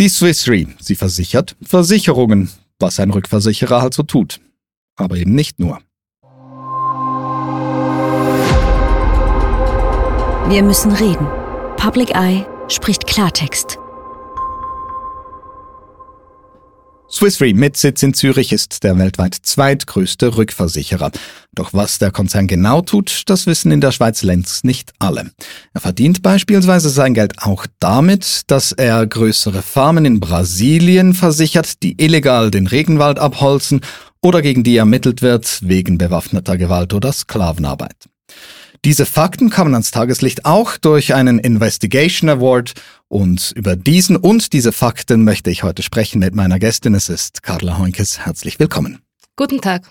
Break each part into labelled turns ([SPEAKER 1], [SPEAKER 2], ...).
[SPEAKER 1] Die Swiss Re, sie versichert Versicherungen, was ein Rückversicherer halt so tut. Aber eben nicht nur.
[SPEAKER 2] Wir müssen reden. Public Eye spricht Klartext.
[SPEAKER 1] Swiss Re mit Sitz in Zürich ist der weltweit zweitgrößte Rückversicherer. Doch was der Konzern genau tut, das wissen in der Schweiz längst nicht alle. Er verdient beispielsweise sein Geld auch damit, dass er größere Farmen in Brasilien versichert, die illegal den Regenwald abholzen oder gegen die ermittelt wird wegen bewaffneter Gewalt oder Sklavenarbeit. Diese Fakten kamen ans Tageslicht auch durch einen Investigation Award und über diesen und diese Fakten möchte ich heute sprechen mit meiner Gästin. Es ist Carla Heunkes. Herzlich willkommen.
[SPEAKER 3] Guten Tag.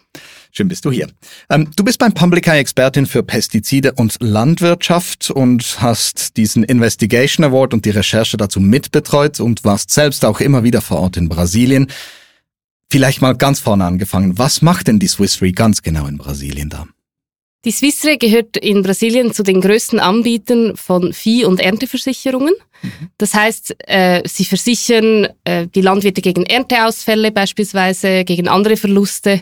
[SPEAKER 1] Schön bist du hier. Ähm, du bist beim Public Eye Expertin für Pestizide und Landwirtschaft und hast diesen Investigation Award und die Recherche dazu mitbetreut und warst selbst auch immer wieder vor Ort in Brasilien. Vielleicht mal ganz vorne angefangen. Was macht denn die Swiss Re ganz genau in Brasilien da?
[SPEAKER 3] Die Swissre gehört in Brasilien zu den größten Anbietern von Vieh- und Ernteversicherungen. Mhm. Das heißt, äh, sie versichern äh, die Landwirte gegen Ernteausfälle beispielsweise, gegen andere Verluste.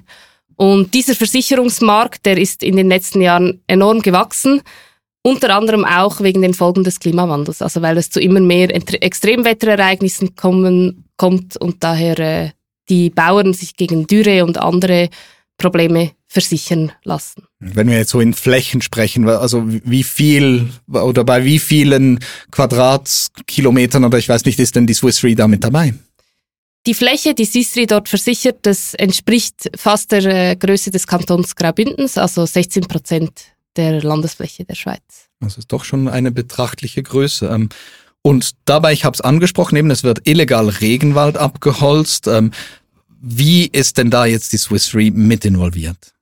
[SPEAKER 3] Und dieser Versicherungsmarkt, der ist in den letzten Jahren enorm gewachsen. Unter anderem auch wegen den Folgen des Klimawandels, also weil es zu immer mehr Extremwetterereignissen kommen, kommt und daher äh, die Bauern sich gegen Dürre und andere Probleme versichern lassen.
[SPEAKER 1] Wenn wir jetzt so in Flächen sprechen, also wie viel oder bei wie vielen Quadratkilometern oder ich weiß nicht, ist denn die Swiss Re da mit dabei?
[SPEAKER 3] Die Fläche, die Swiss Re dort versichert, das entspricht fast der äh, Größe des Kantons Graubündens, also 16 Prozent der Landesfläche der Schweiz.
[SPEAKER 1] Das ist doch schon eine betrachtliche Größe. Ähm, und dabei, ich habe es angesprochen, eben es wird illegal Regenwald abgeholzt. Wie ist denn da jetzt die Swiss Re mit involviert?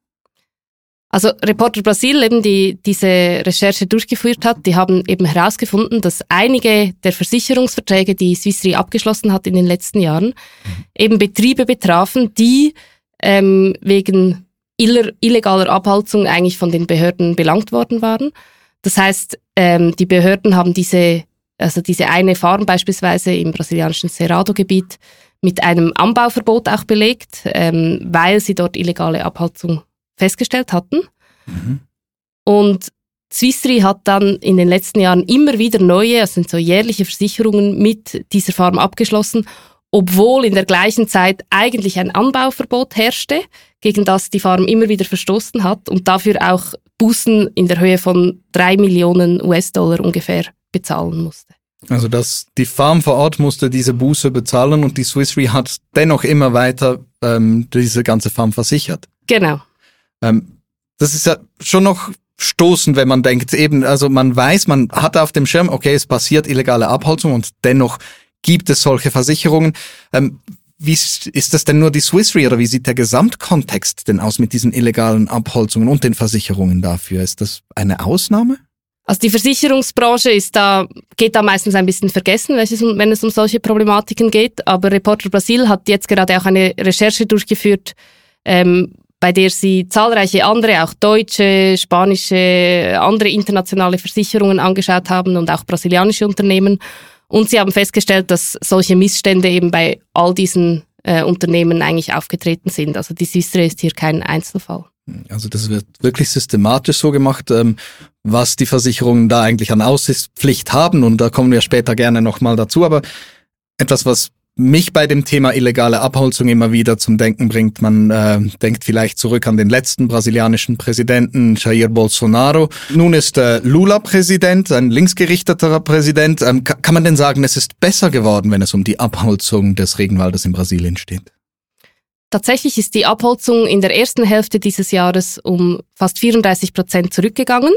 [SPEAKER 3] Also Reporter Brasil, eben die diese Recherche durchgeführt hat, die haben eben herausgefunden, dass einige der Versicherungsverträge, die Swiss Re abgeschlossen hat in den letzten Jahren, mhm. eben Betriebe betrafen, die ähm, wegen illegaler Abholzung eigentlich von den Behörden belangt worden waren. Das heißt, ähm, die Behörden haben diese, also diese eine Farm beispielsweise im brasilianischen Cerrado-Gebiet mit einem Anbauverbot auch belegt, ähm, weil sie dort illegale Abholzung festgestellt hatten. Mhm. Und Swissri hat dann in den letzten Jahren immer wieder neue, also sind so jährliche Versicherungen mit dieser Farm abgeschlossen, obwohl in der gleichen Zeit eigentlich ein Anbauverbot herrschte, gegen das die Farm immer wieder verstoßen hat und dafür auch Bußen in der Höhe von drei Millionen US-Dollar ungefähr bezahlen musste.
[SPEAKER 1] Also dass die Farm vor Ort musste diese Buße bezahlen und die Swiss Re hat dennoch immer weiter ähm, diese ganze Farm versichert.
[SPEAKER 3] Genau.
[SPEAKER 1] Ähm, das ist ja schon noch stoßend, wenn man denkt, eben, also man weiß, man hat auf dem Schirm, okay, es passiert illegale Abholzung und dennoch gibt es solche Versicherungen. Ähm, wie ist das denn nur die Swiss Re oder wie sieht der Gesamtkontext denn aus mit diesen illegalen Abholzungen und den Versicherungen dafür? Ist das eine Ausnahme?
[SPEAKER 3] Also die Versicherungsbranche ist da, geht da meistens ein bisschen vergessen, wenn es um solche Problematiken geht. Aber Reporter Brasil hat jetzt gerade auch eine Recherche durchgeführt, ähm, bei der sie zahlreiche andere, auch deutsche, spanische, andere internationale Versicherungen angeschaut haben und auch brasilianische Unternehmen. Und sie haben festgestellt, dass solche Missstände eben bei all diesen äh, Unternehmen eigentlich aufgetreten sind. Also die Sistre ist hier kein Einzelfall.
[SPEAKER 1] Also das wird wirklich systematisch so gemacht, ähm, was die Versicherungen da eigentlich an Aussichtspflicht haben und da kommen wir später gerne nochmal dazu. Aber etwas, was mich bei dem Thema illegale Abholzung immer wieder zum Denken bringt. Man äh, denkt vielleicht zurück an den letzten brasilianischen Präsidenten Jair Bolsonaro. Nun ist äh, Lula Präsident, ein linksgerichteter Präsident. Ähm, kann man denn sagen, es ist besser geworden, wenn es um die Abholzung des Regenwaldes in Brasilien steht?
[SPEAKER 3] Tatsächlich ist die Abholzung in der ersten Hälfte dieses Jahres um fast 34 Prozent zurückgegangen.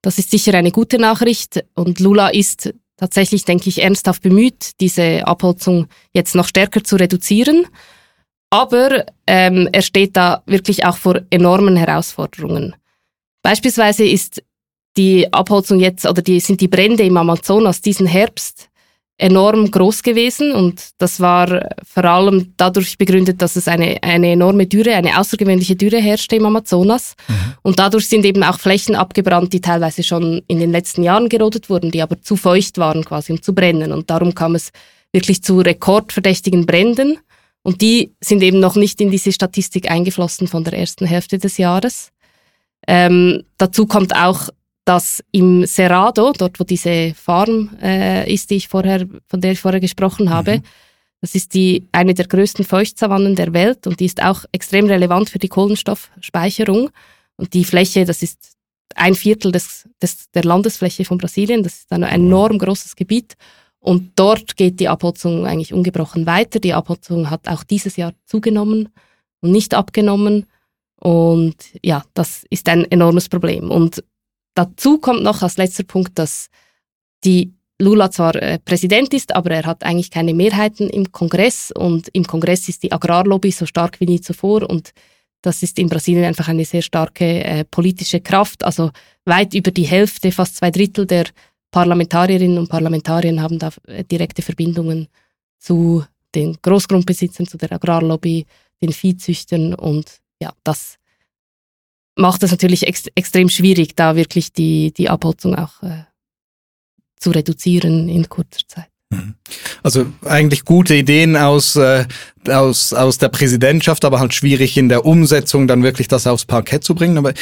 [SPEAKER 3] Das ist sicher eine gute Nachricht und Lula ist tatsächlich, denke ich, ernsthaft bemüht, diese Abholzung jetzt noch stärker zu reduzieren. Aber ähm, er steht da wirklich auch vor enormen Herausforderungen. Beispielsweise ist die Abholzung jetzt oder die, sind die Brände im Amazonas diesen Herbst enorm groß gewesen und das war vor allem dadurch begründet, dass es eine, eine enorme Dürre, eine außergewöhnliche Dürre herrschte im Amazonas. Mhm. Und dadurch sind eben auch Flächen abgebrannt, die teilweise schon in den letzten Jahren gerodet wurden, die aber zu feucht waren quasi, um zu brennen. Und darum kam es wirklich zu rekordverdächtigen Bränden. Und die sind eben noch nicht in diese Statistik eingeflossen von der ersten Hälfte des Jahres. Ähm, dazu kommt auch, dass im Cerrado, dort wo diese Farm äh, ist, die ich vorher, von der ich vorher gesprochen habe, mhm. das ist die, eine der größten Feuchtsavannen der Welt und die ist auch extrem relevant für die Kohlenstoffspeicherung. Und die Fläche, das ist ein Viertel des, des, der Landesfläche von Brasilien, das ist ein enorm großes Gebiet. Und dort geht die Abholzung eigentlich ungebrochen weiter. Die Abholzung hat auch dieses Jahr zugenommen und nicht abgenommen. Und ja, das ist ein enormes Problem. Und dazu kommt noch als letzter Punkt, dass die Lula zwar äh, Präsident ist, aber er hat eigentlich keine Mehrheiten im Kongress und im Kongress ist die Agrarlobby so stark wie nie zuvor und das ist in Brasilien einfach eine sehr starke äh, politische Kraft. Also weit über die Hälfte, fast zwei Drittel der Parlamentarierinnen und Parlamentarier haben da äh, direkte Verbindungen zu den Großgrundbesitzern, zu der Agrarlobby, den Viehzüchtern und ja, das macht es natürlich ex extrem schwierig, da wirklich die, die Abholzung auch äh, zu reduzieren in kurzer Zeit.
[SPEAKER 1] Mhm. Also eigentlich gute Ideen aus, äh, aus, aus der Präsidentschaft, aber halt schwierig in der Umsetzung dann wirklich das aufs Parkett zu bringen. Aber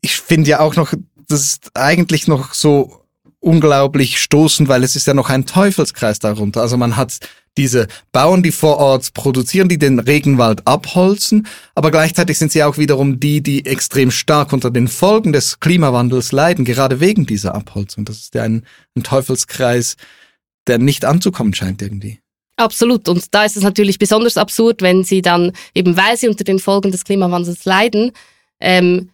[SPEAKER 1] ich finde ja auch noch, das ist eigentlich noch so unglaublich stoßend, weil es ist ja noch ein Teufelskreis darunter. Also man hat diese Bauern, die vor Ort produzieren, die den Regenwald abholzen, aber gleichzeitig sind sie auch wiederum die, die extrem stark unter den Folgen des Klimawandels leiden, gerade wegen dieser Abholzung. Das ist ja ein, ein Teufelskreis, der nicht anzukommen scheint irgendwie.
[SPEAKER 3] Absolut. Und da ist es natürlich besonders absurd, wenn sie dann, eben weil sie unter den Folgen des Klimawandels leiden, ähm,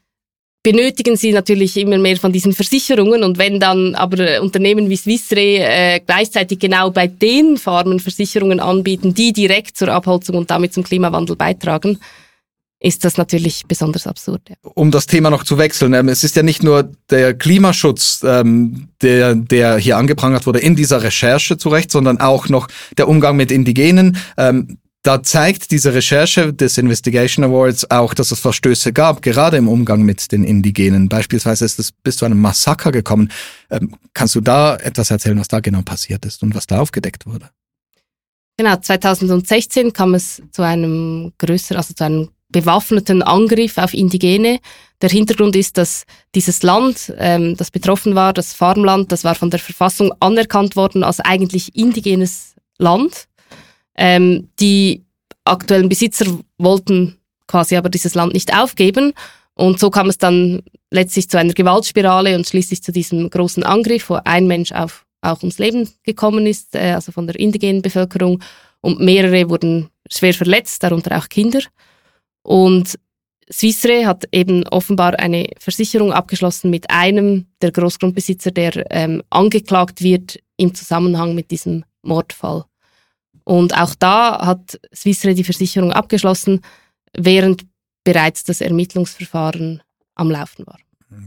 [SPEAKER 3] benötigen sie natürlich immer mehr von diesen Versicherungen und wenn dann aber Unternehmen wie Swissre äh, gleichzeitig genau bei den Farmen Versicherungen anbieten, die direkt zur Abholzung und damit zum Klimawandel beitragen, ist das natürlich besonders absurd. Ja.
[SPEAKER 1] Um das Thema noch zu wechseln, ähm, es ist ja nicht nur der Klimaschutz, ähm, der, der hier angeprangert wurde in dieser Recherche zurecht, sondern auch noch der Umgang mit Indigenen. Ähm, da zeigt diese Recherche des Investigation Awards auch, dass es Verstöße gab, gerade im Umgang mit den Indigenen. Beispielsweise ist es bis zu einem Massaker gekommen. Ähm, kannst du da etwas erzählen, was da genau passiert ist und was da aufgedeckt wurde?
[SPEAKER 3] Genau, 2016 kam es zu einem größeren, also zu einem bewaffneten Angriff auf Indigene. Der Hintergrund ist, dass dieses Land, ähm, das betroffen war, das Farmland, das war von der Verfassung anerkannt worden als eigentlich indigenes Land. Ähm, die aktuellen Besitzer wollten quasi aber dieses Land nicht aufgeben. Und so kam es dann letztlich zu einer Gewaltspirale und schließlich zu diesem großen Angriff, wo ein Mensch auf, auch ums Leben gekommen ist, äh, also von der indigenen Bevölkerung. Und mehrere wurden schwer verletzt, darunter auch Kinder. Und Swissre hat eben offenbar eine Versicherung abgeschlossen mit einem der Großgrundbesitzer, der ähm, angeklagt wird im Zusammenhang mit diesem Mordfall. Und auch da hat Swissre die Versicherung abgeschlossen, während bereits das Ermittlungsverfahren am Laufen war.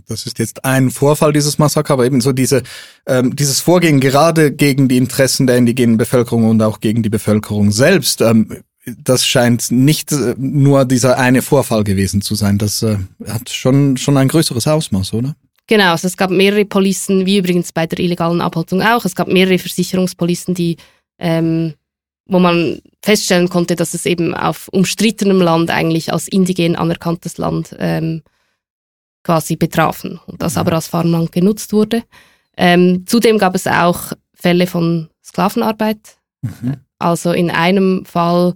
[SPEAKER 1] Das ist jetzt ein Vorfall dieses Massaker, aber eben so diese, ähm, dieses Vorgehen gerade gegen die Interessen der indigenen Bevölkerung und auch gegen die Bevölkerung selbst, ähm, das scheint nicht äh, nur dieser eine Vorfall gewesen zu sein. Das äh, hat schon, schon ein größeres Ausmaß, oder?
[SPEAKER 3] Genau, also es gab mehrere Policen, wie übrigens bei der illegalen Abholzung auch. Es gab mehrere Versicherungspolicen, die, ähm, wo man feststellen konnte, dass es eben auf umstrittenem Land eigentlich als indigen anerkanntes Land ähm, quasi betrafen und das mhm. aber als Farmland genutzt wurde. Ähm, zudem gab es auch Fälle von Sklavenarbeit. Mhm. Also in einem Fall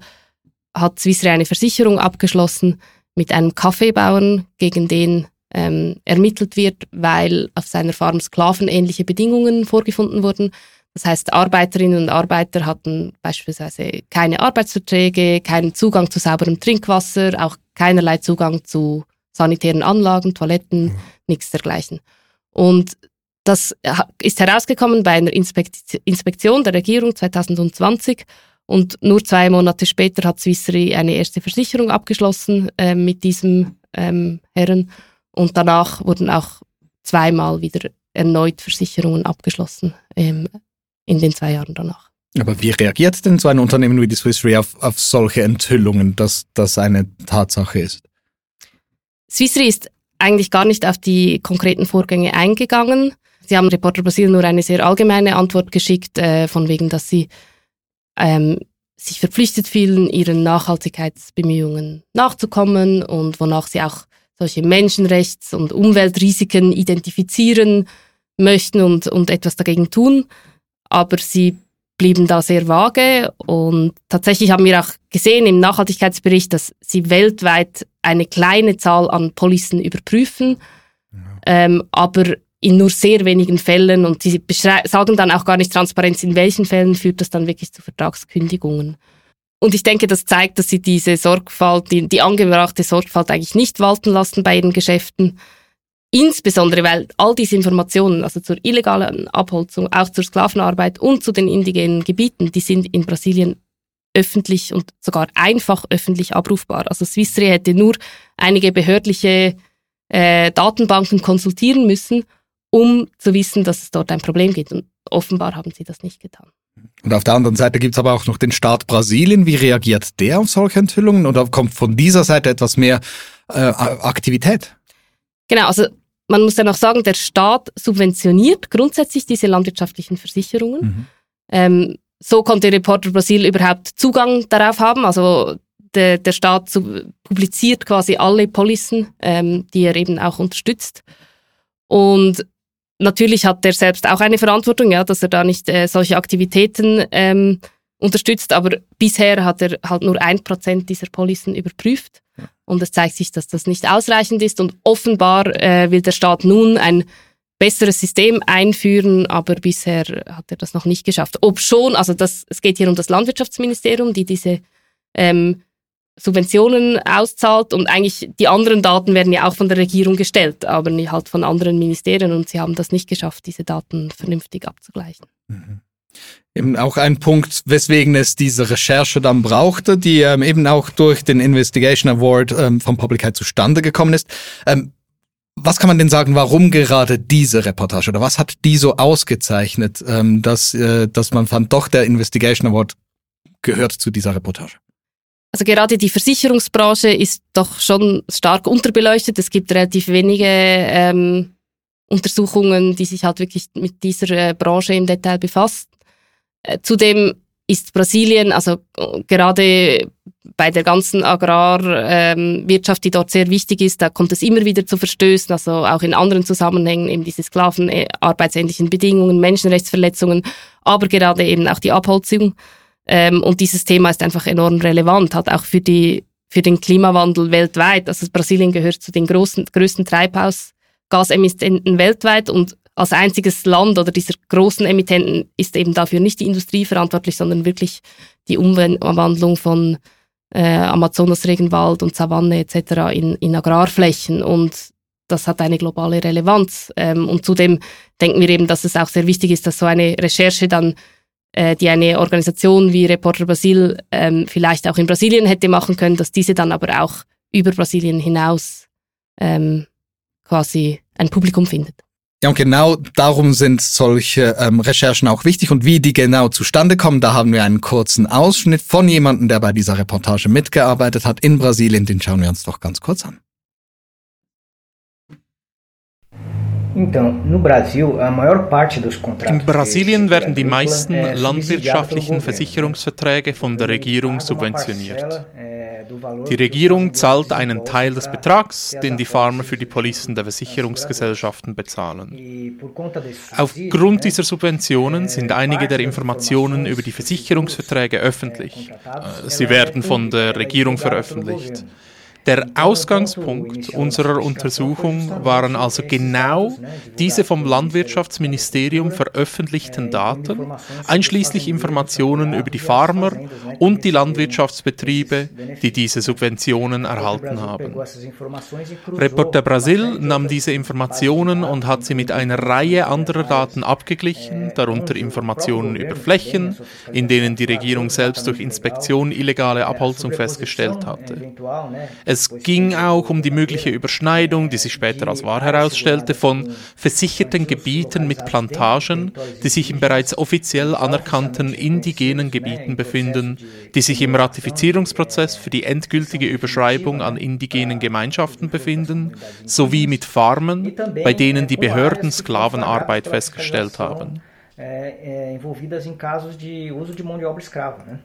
[SPEAKER 3] hat Swissre eine Versicherung abgeschlossen mit einem Kaffeebauern, gegen den ähm, ermittelt wird, weil auf seiner Farm sklavenähnliche Bedingungen vorgefunden wurden. Das heißt, Arbeiterinnen und Arbeiter hatten beispielsweise keine Arbeitsverträge, keinen Zugang zu sauberem Trinkwasser, auch keinerlei Zugang zu sanitären Anlagen, Toiletten, mhm. nichts dergleichen. Und das ist herausgekommen bei einer Inspektion der Regierung 2020 und nur zwei Monate später hat Swissre eine erste Versicherung abgeschlossen äh, mit diesem ähm, Herren. Und danach wurden auch zweimal wieder erneut Versicherungen abgeschlossen ähm, in den zwei Jahren danach.
[SPEAKER 1] Aber wie reagiert denn so ein Unternehmen wie die Swiss Re auf, auf solche Enthüllungen, dass das eine Tatsache ist?
[SPEAKER 3] Swiss Re ist eigentlich gar nicht auf die konkreten Vorgänge eingegangen. Sie haben Reporter Brasil nur eine sehr allgemeine Antwort geschickt, äh, von wegen, dass sie ähm, sich verpflichtet fühlen, ihren Nachhaltigkeitsbemühungen nachzukommen und wonach sie auch solche Menschenrechts- und Umweltrisiken identifizieren möchten und, und etwas dagegen tun. Aber sie blieben da sehr vage und tatsächlich haben wir auch gesehen im Nachhaltigkeitsbericht, dass sie weltweit eine kleine Zahl an Policen überprüfen, ja. ähm, aber in nur sehr wenigen Fällen und sie sagen dann auch gar nicht transparent, in welchen Fällen führt das dann wirklich zu Vertragskündigungen. Und ich denke, das zeigt, dass sie diese Sorgfalt, die, die angebrachte Sorgfalt eigentlich nicht walten lassen bei ihren Geschäften. Insbesondere, weil all diese Informationen, also zur illegalen Abholzung, auch zur Sklavenarbeit und zu den indigenen Gebieten, die sind in Brasilien öffentlich und sogar einfach öffentlich abrufbar. Also Swissre hätte nur einige behördliche äh, Datenbanken konsultieren müssen, um zu wissen, dass es dort ein Problem gibt. Und offenbar haben sie das nicht getan.
[SPEAKER 1] Und auf der anderen Seite gibt es aber auch noch den Staat Brasilien. Wie reagiert der auf solche Enthüllungen? Oder kommt von dieser Seite etwas mehr äh, Aktivität?
[SPEAKER 3] Genau, also man muss ja noch sagen, der Staat subventioniert grundsätzlich diese landwirtschaftlichen Versicherungen. Mhm. Ähm, so konnte Reporter Brasil überhaupt Zugang darauf haben. Also der, der Staat publiziert quasi alle Policen, ähm, die er eben auch unterstützt. Und natürlich hat er selbst auch eine Verantwortung, ja, dass er da nicht äh, solche Aktivitäten ähm, unterstützt. Aber bisher hat er halt nur ein Prozent dieser Policen überprüft. Und es zeigt sich, dass das nicht ausreichend ist. Und offenbar äh, will der Staat nun ein besseres System einführen, aber bisher hat er das noch nicht geschafft. Ob schon, also das, es geht hier um das Landwirtschaftsministerium, die diese ähm, Subventionen auszahlt und eigentlich die anderen Daten werden ja auch von der Regierung gestellt, aber halt von anderen Ministerien und sie haben das nicht geschafft, diese Daten vernünftig abzugleichen. Mhm
[SPEAKER 1] eben auch ein Punkt, weswegen es diese Recherche dann brauchte, die ähm, eben auch durch den Investigation Award ähm, vom Public Health zustande gekommen ist. Ähm, was kann man denn sagen, warum gerade diese Reportage oder was hat die so ausgezeichnet, ähm, dass, äh, dass man fand, doch der Investigation Award gehört zu dieser Reportage?
[SPEAKER 3] Also gerade die Versicherungsbranche ist doch schon stark unterbeleuchtet. Es gibt relativ wenige ähm, Untersuchungen, die sich halt wirklich mit dieser äh, Branche im Detail befasst. Äh, zudem ist Brasilien, also gerade bei der ganzen Agrarwirtschaft, die dort sehr wichtig ist, da kommt es immer wieder zu Verstößen, also auch in anderen Zusammenhängen, eben diese Sklavenarbeitsähnlichen äh, Bedingungen, Menschenrechtsverletzungen, aber gerade eben auch die Abholzung. Ähm, und dieses Thema ist einfach enorm relevant, halt auch für die für den Klimawandel weltweit. Also Brasilien gehört zu den großen, größten Treibhausgasemittenten weltweit und als einziges Land oder dieser großen Emittenten ist eben dafür nicht die Industrie verantwortlich, sondern wirklich die Umwandlung von äh, Amazonas-Regenwald und Savanne etc. In, in Agrarflächen und das hat eine globale Relevanz. Ähm, und zudem denken wir eben, dass es auch sehr wichtig ist, dass so eine Recherche dann, äh, die eine Organisation wie Reporter Brasil ähm, vielleicht auch in Brasilien hätte machen können, dass diese dann aber auch über Brasilien hinaus ähm, quasi ein Publikum findet.
[SPEAKER 1] Ja, und genau darum sind solche ähm, Recherchen auch wichtig. Und wie die genau zustande kommen, da haben wir einen kurzen Ausschnitt von jemandem, der bei dieser Reportage mitgearbeitet hat in Brasilien. Den schauen wir uns doch ganz kurz an.
[SPEAKER 4] In Brasilien werden die meisten landwirtschaftlichen Versicherungsverträge von der Regierung subventioniert. Die Regierung zahlt einen Teil des Betrags, den die Farmer für die Policen der Versicherungsgesellschaften bezahlen. Aufgrund dieser Subventionen sind einige der Informationen über die Versicherungsverträge öffentlich. Sie werden von der Regierung veröffentlicht. Der Ausgangspunkt unserer Untersuchung waren also genau diese vom Landwirtschaftsministerium veröffentlichten Daten, einschließlich Informationen über die Farmer und die Landwirtschaftsbetriebe, die diese Subventionen erhalten haben. Reporter Brasil nahm diese Informationen und hat sie mit einer Reihe anderer Daten abgeglichen, darunter Informationen über Flächen, in denen die Regierung selbst durch Inspektion illegale Abholzung festgestellt hatte. Es ging auch um die mögliche Überschneidung, die sich später als wahr herausstellte, von versicherten Gebieten mit Plantagen, die sich in bereits offiziell anerkannten indigenen Gebieten befinden, die sich im Ratifizierungsprozess für die endgültige Überschreibung an indigenen Gemeinschaften befinden, sowie mit Farmen, bei denen die Behörden Sklavenarbeit festgestellt haben.
[SPEAKER 1] envolvidas in casos uso de mão de obra?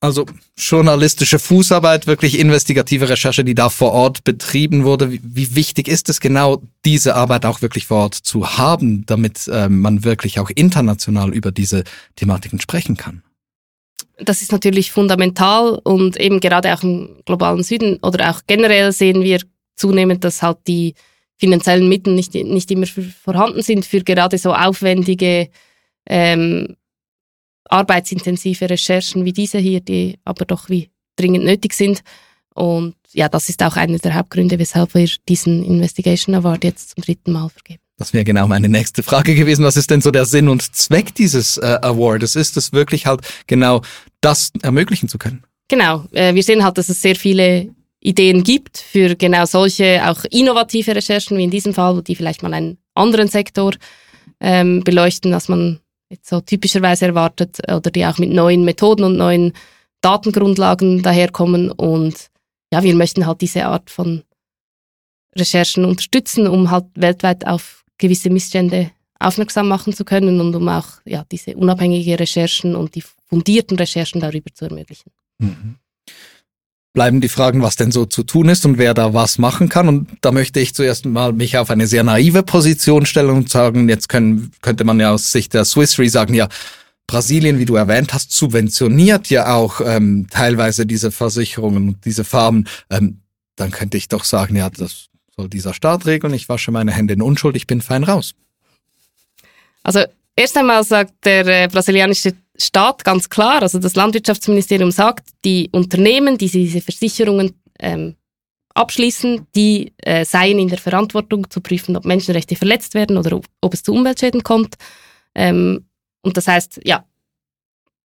[SPEAKER 1] Also journalistische Fußarbeit, wirklich investigative Recherche, die da vor Ort betrieben wurde. Wie, wie wichtig ist es genau, diese Arbeit auch wirklich vor Ort zu haben, damit äh, man wirklich auch international über diese Thematiken sprechen kann?
[SPEAKER 3] Das ist natürlich fundamental und eben gerade auch im globalen Süden oder auch generell sehen wir zunehmend, dass halt die finanziellen Mittel nicht, nicht immer vorhanden sind für gerade so aufwendige ähm, arbeitsintensive Recherchen wie diese hier, die aber doch wie dringend nötig sind. Und ja, das ist auch einer der Hauptgründe, weshalb wir diesen Investigation Award jetzt zum dritten Mal vergeben.
[SPEAKER 1] Das wäre genau meine nächste Frage gewesen. Was ist denn so der Sinn und Zweck dieses äh, Awards? Ist es wirklich halt genau das ermöglichen zu können?
[SPEAKER 3] Genau. Äh, wir sehen halt, dass es sehr viele Ideen gibt für genau solche auch innovative Recherchen, wie in diesem Fall, die vielleicht mal einen anderen Sektor ähm, beleuchten, als man jetzt so typischerweise erwartet oder die auch mit neuen Methoden und neuen Datengrundlagen daherkommen. Und ja, wir möchten halt diese Art von Recherchen unterstützen, um halt weltweit auf gewisse Missstände aufmerksam machen zu können und um auch ja, diese unabhängige Recherchen und die fundierten Recherchen darüber zu ermöglichen. Mhm
[SPEAKER 1] bleiben die Fragen, was denn so zu tun ist und wer da was machen kann. Und da möchte ich zuerst mal mich auf eine sehr naive Position stellen und sagen, jetzt können, könnte man ja aus Sicht der Swiss Re sagen, ja, Brasilien, wie du erwähnt hast, subventioniert ja auch ähm, teilweise diese Versicherungen und diese Farben. Ähm, dann könnte ich doch sagen, ja, das soll dieser Staat regeln. Ich wasche meine Hände in Unschuld, ich bin fein raus.
[SPEAKER 3] Also erst einmal sagt der äh, brasilianische Staat ganz klar, also das Landwirtschaftsministerium sagt, die Unternehmen, die diese Versicherungen ähm, abschließen, die äh, seien in der Verantwortung zu prüfen, ob Menschenrechte verletzt werden oder ob, ob es zu Umweltschäden kommt. Ähm, und das heißt, ja,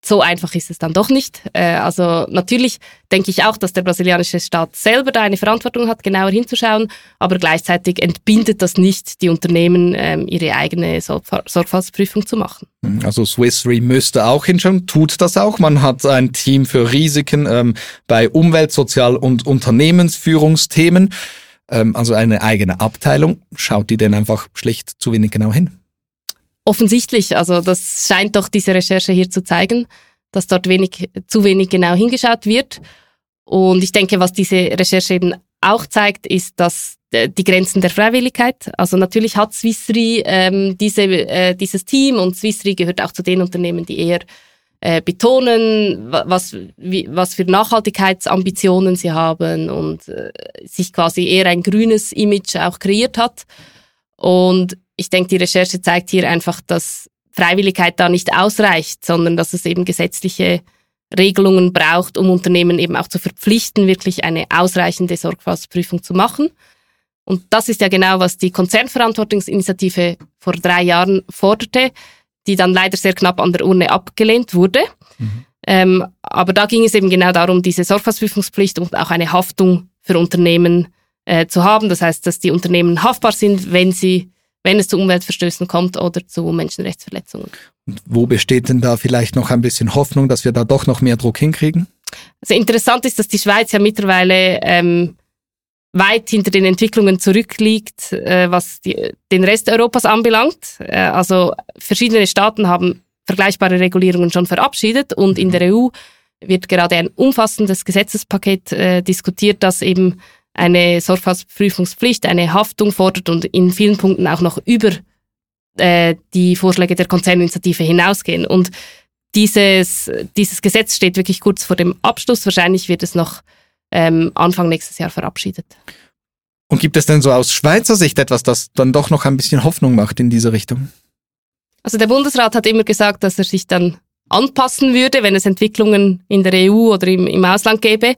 [SPEAKER 3] so einfach ist es dann doch nicht. Äh, also natürlich denke ich auch, dass der brasilianische Staat selber da eine Verantwortung hat, genauer hinzuschauen, aber gleichzeitig entbindet das nicht die Unternehmen, ähm, ihre eigene Sorgfaltsprüfung zu machen.
[SPEAKER 1] Also Swiss Re müsste auch hinschauen, tut das auch. Man hat ein Team für Risiken ähm, bei Umwelt-, Sozial- und Unternehmensführungsthemen, ähm, also eine eigene Abteilung. Schaut die denn einfach schlicht zu wenig genau hin?
[SPEAKER 3] Offensichtlich. Also das scheint doch diese Recherche hier zu zeigen, dass dort wenig, zu wenig genau hingeschaut wird. Und ich denke, was diese Recherche eben auch zeigt, ist, dass äh, die Grenzen der Freiwilligkeit. Also natürlich hat Swissri ähm, diese, äh, dieses Team und Swissri gehört auch zu den Unternehmen, die eher äh, betonen, was, wie, was für Nachhaltigkeitsambitionen sie haben und äh, sich quasi eher ein grünes Image auch kreiert hat. Und ich denke, die Recherche zeigt hier einfach, dass Freiwilligkeit da nicht ausreicht, sondern dass es eben gesetzliche Regelungen braucht, um Unternehmen eben auch zu verpflichten, wirklich eine ausreichende Sorgfaltsprüfung zu machen. Und das ist ja genau, was die Konzernverantwortungsinitiative vor drei Jahren forderte, die dann leider sehr knapp an der Urne abgelehnt wurde. Mhm. Ähm, aber da ging es eben genau darum, diese Sorgfaltsprüfungspflicht und auch eine Haftung für Unternehmen äh, zu haben. Das heißt, dass die Unternehmen haftbar sind, wenn sie wenn es zu Umweltverstößen kommt oder zu Menschenrechtsverletzungen.
[SPEAKER 1] Und wo besteht denn da vielleicht noch ein bisschen Hoffnung, dass wir da doch noch mehr Druck hinkriegen?
[SPEAKER 3] Also interessant ist, dass die Schweiz ja mittlerweile ähm, weit hinter den Entwicklungen zurückliegt, äh, was die, den Rest Europas anbelangt. Äh, also verschiedene Staaten haben vergleichbare Regulierungen schon verabschiedet und in der EU wird gerade ein umfassendes Gesetzespaket äh, diskutiert, das eben eine Sorgfaltsprüfungspflicht, eine Haftung fordert und in vielen Punkten auch noch über äh, die Vorschläge der Konzerninitiative hinausgehen. Und dieses, dieses Gesetz steht wirklich kurz vor dem Abschluss. Wahrscheinlich wird es noch ähm, Anfang nächstes Jahr verabschiedet.
[SPEAKER 1] Und gibt es denn so aus Schweizer Sicht etwas, das dann doch noch ein bisschen Hoffnung macht in diese Richtung?
[SPEAKER 3] Also der Bundesrat hat immer gesagt, dass er sich dann anpassen würde, wenn es Entwicklungen in der EU oder im, im Ausland gäbe.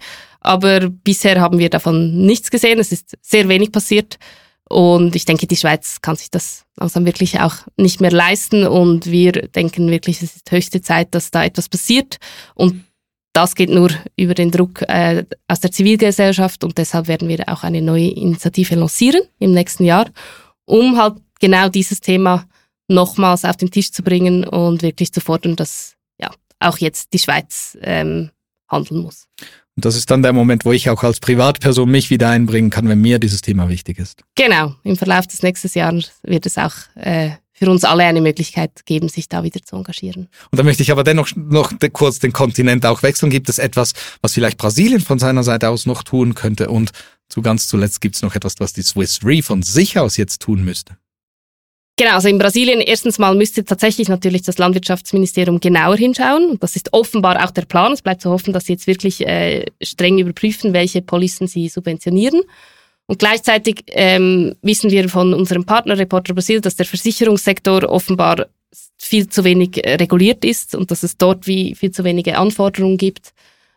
[SPEAKER 3] Aber bisher haben wir davon nichts gesehen. Es ist sehr wenig passiert. Und ich denke, die Schweiz kann sich das langsam wirklich auch nicht mehr leisten. Und wir denken wirklich, es ist höchste Zeit, dass da etwas passiert. Und das geht nur über den Druck äh, aus der Zivilgesellschaft. Und deshalb werden wir auch eine neue Initiative lancieren im nächsten Jahr, um halt genau dieses Thema nochmals auf den Tisch zu bringen und wirklich zu fordern, dass ja auch jetzt die Schweiz ähm, handeln muss.
[SPEAKER 1] Und das ist dann der Moment, wo ich auch als Privatperson mich wieder einbringen kann, wenn mir dieses Thema wichtig ist.
[SPEAKER 3] Genau. Im Verlauf des nächsten Jahres wird es auch äh, für uns alle eine Möglichkeit geben, sich da wieder zu engagieren.
[SPEAKER 1] Und da möchte ich aber dennoch noch kurz den Kontinent auch wechseln. Gibt es etwas, was vielleicht Brasilien von seiner Seite aus noch tun könnte? Und zu ganz zuletzt gibt es noch etwas, was die Swiss Re von sich aus jetzt tun müsste?
[SPEAKER 3] Genau, also in Brasilien erstens mal müsste tatsächlich natürlich das Landwirtschaftsministerium genauer hinschauen. Und das ist offenbar auch der Plan. Es bleibt zu hoffen, dass sie jetzt wirklich äh, streng überprüfen, welche Policen sie subventionieren. Und gleichzeitig ähm, wissen wir von unserem Partner Reporter Brasil, dass der Versicherungssektor offenbar viel zu wenig äh, reguliert ist und dass es dort wie viel zu wenige Anforderungen gibt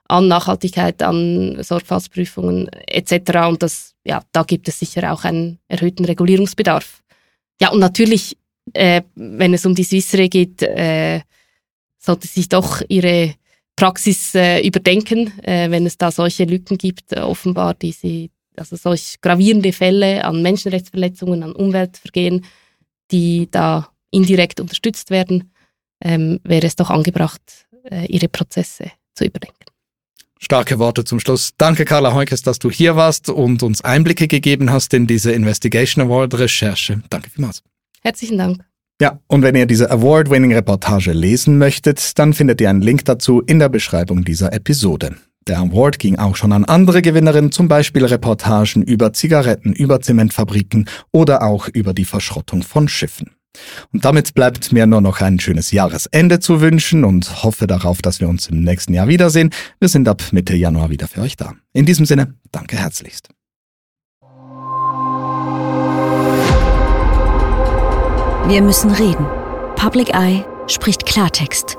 [SPEAKER 3] an Nachhaltigkeit, an Sorgfaltsprüfungen etc. Und das, ja, da gibt es sicher auch einen erhöhten Regulierungsbedarf. Ja, und natürlich, äh, wenn es um die Swissre geht, äh, sollte sich doch ihre Praxis äh, überdenken, äh, wenn es da solche Lücken gibt, äh, offenbar, die sie also solch gravierende Fälle an Menschenrechtsverletzungen, an Umweltvergehen, die da indirekt unterstützt werden, ähm, wäre es doch angebracht, äh, ihre Prozesse zu überdenken.
[SPEAKER 1] Starke Worte zum Schluss. Danke, Carla Heukes, dass du hier warst und uns Einblicke gegeben hast in diese Investigation Award Recherche. Danke vielmals.
[SPEAKER 3] Herzlichen Dank.
[SPEAKER 1] Ja, und wenn ihr diese Award-Winning-Reportage lesen möchtet, dann findet ihr einen Link dazu in der Beschreibung dieser Episode. Der Award ging auch schon an andere Gewinnerinnen, zum Beispiel Reportagen über Zigaretten, über Zementfabriken oder auch über die Verschrottung von Schiffen. Und damit bleibt mir nur noch ein schönes Jahresende zu wünschen und hoffe darauf, dass wir uns im nächsten Jahr wiedersehen. Wir sind ab Mitte Januar wieder für euch da. In diesem Sinne, danke herzlichst.
[SPEAKER 2] Wir müssen reden. Public Eye spricht Klartext.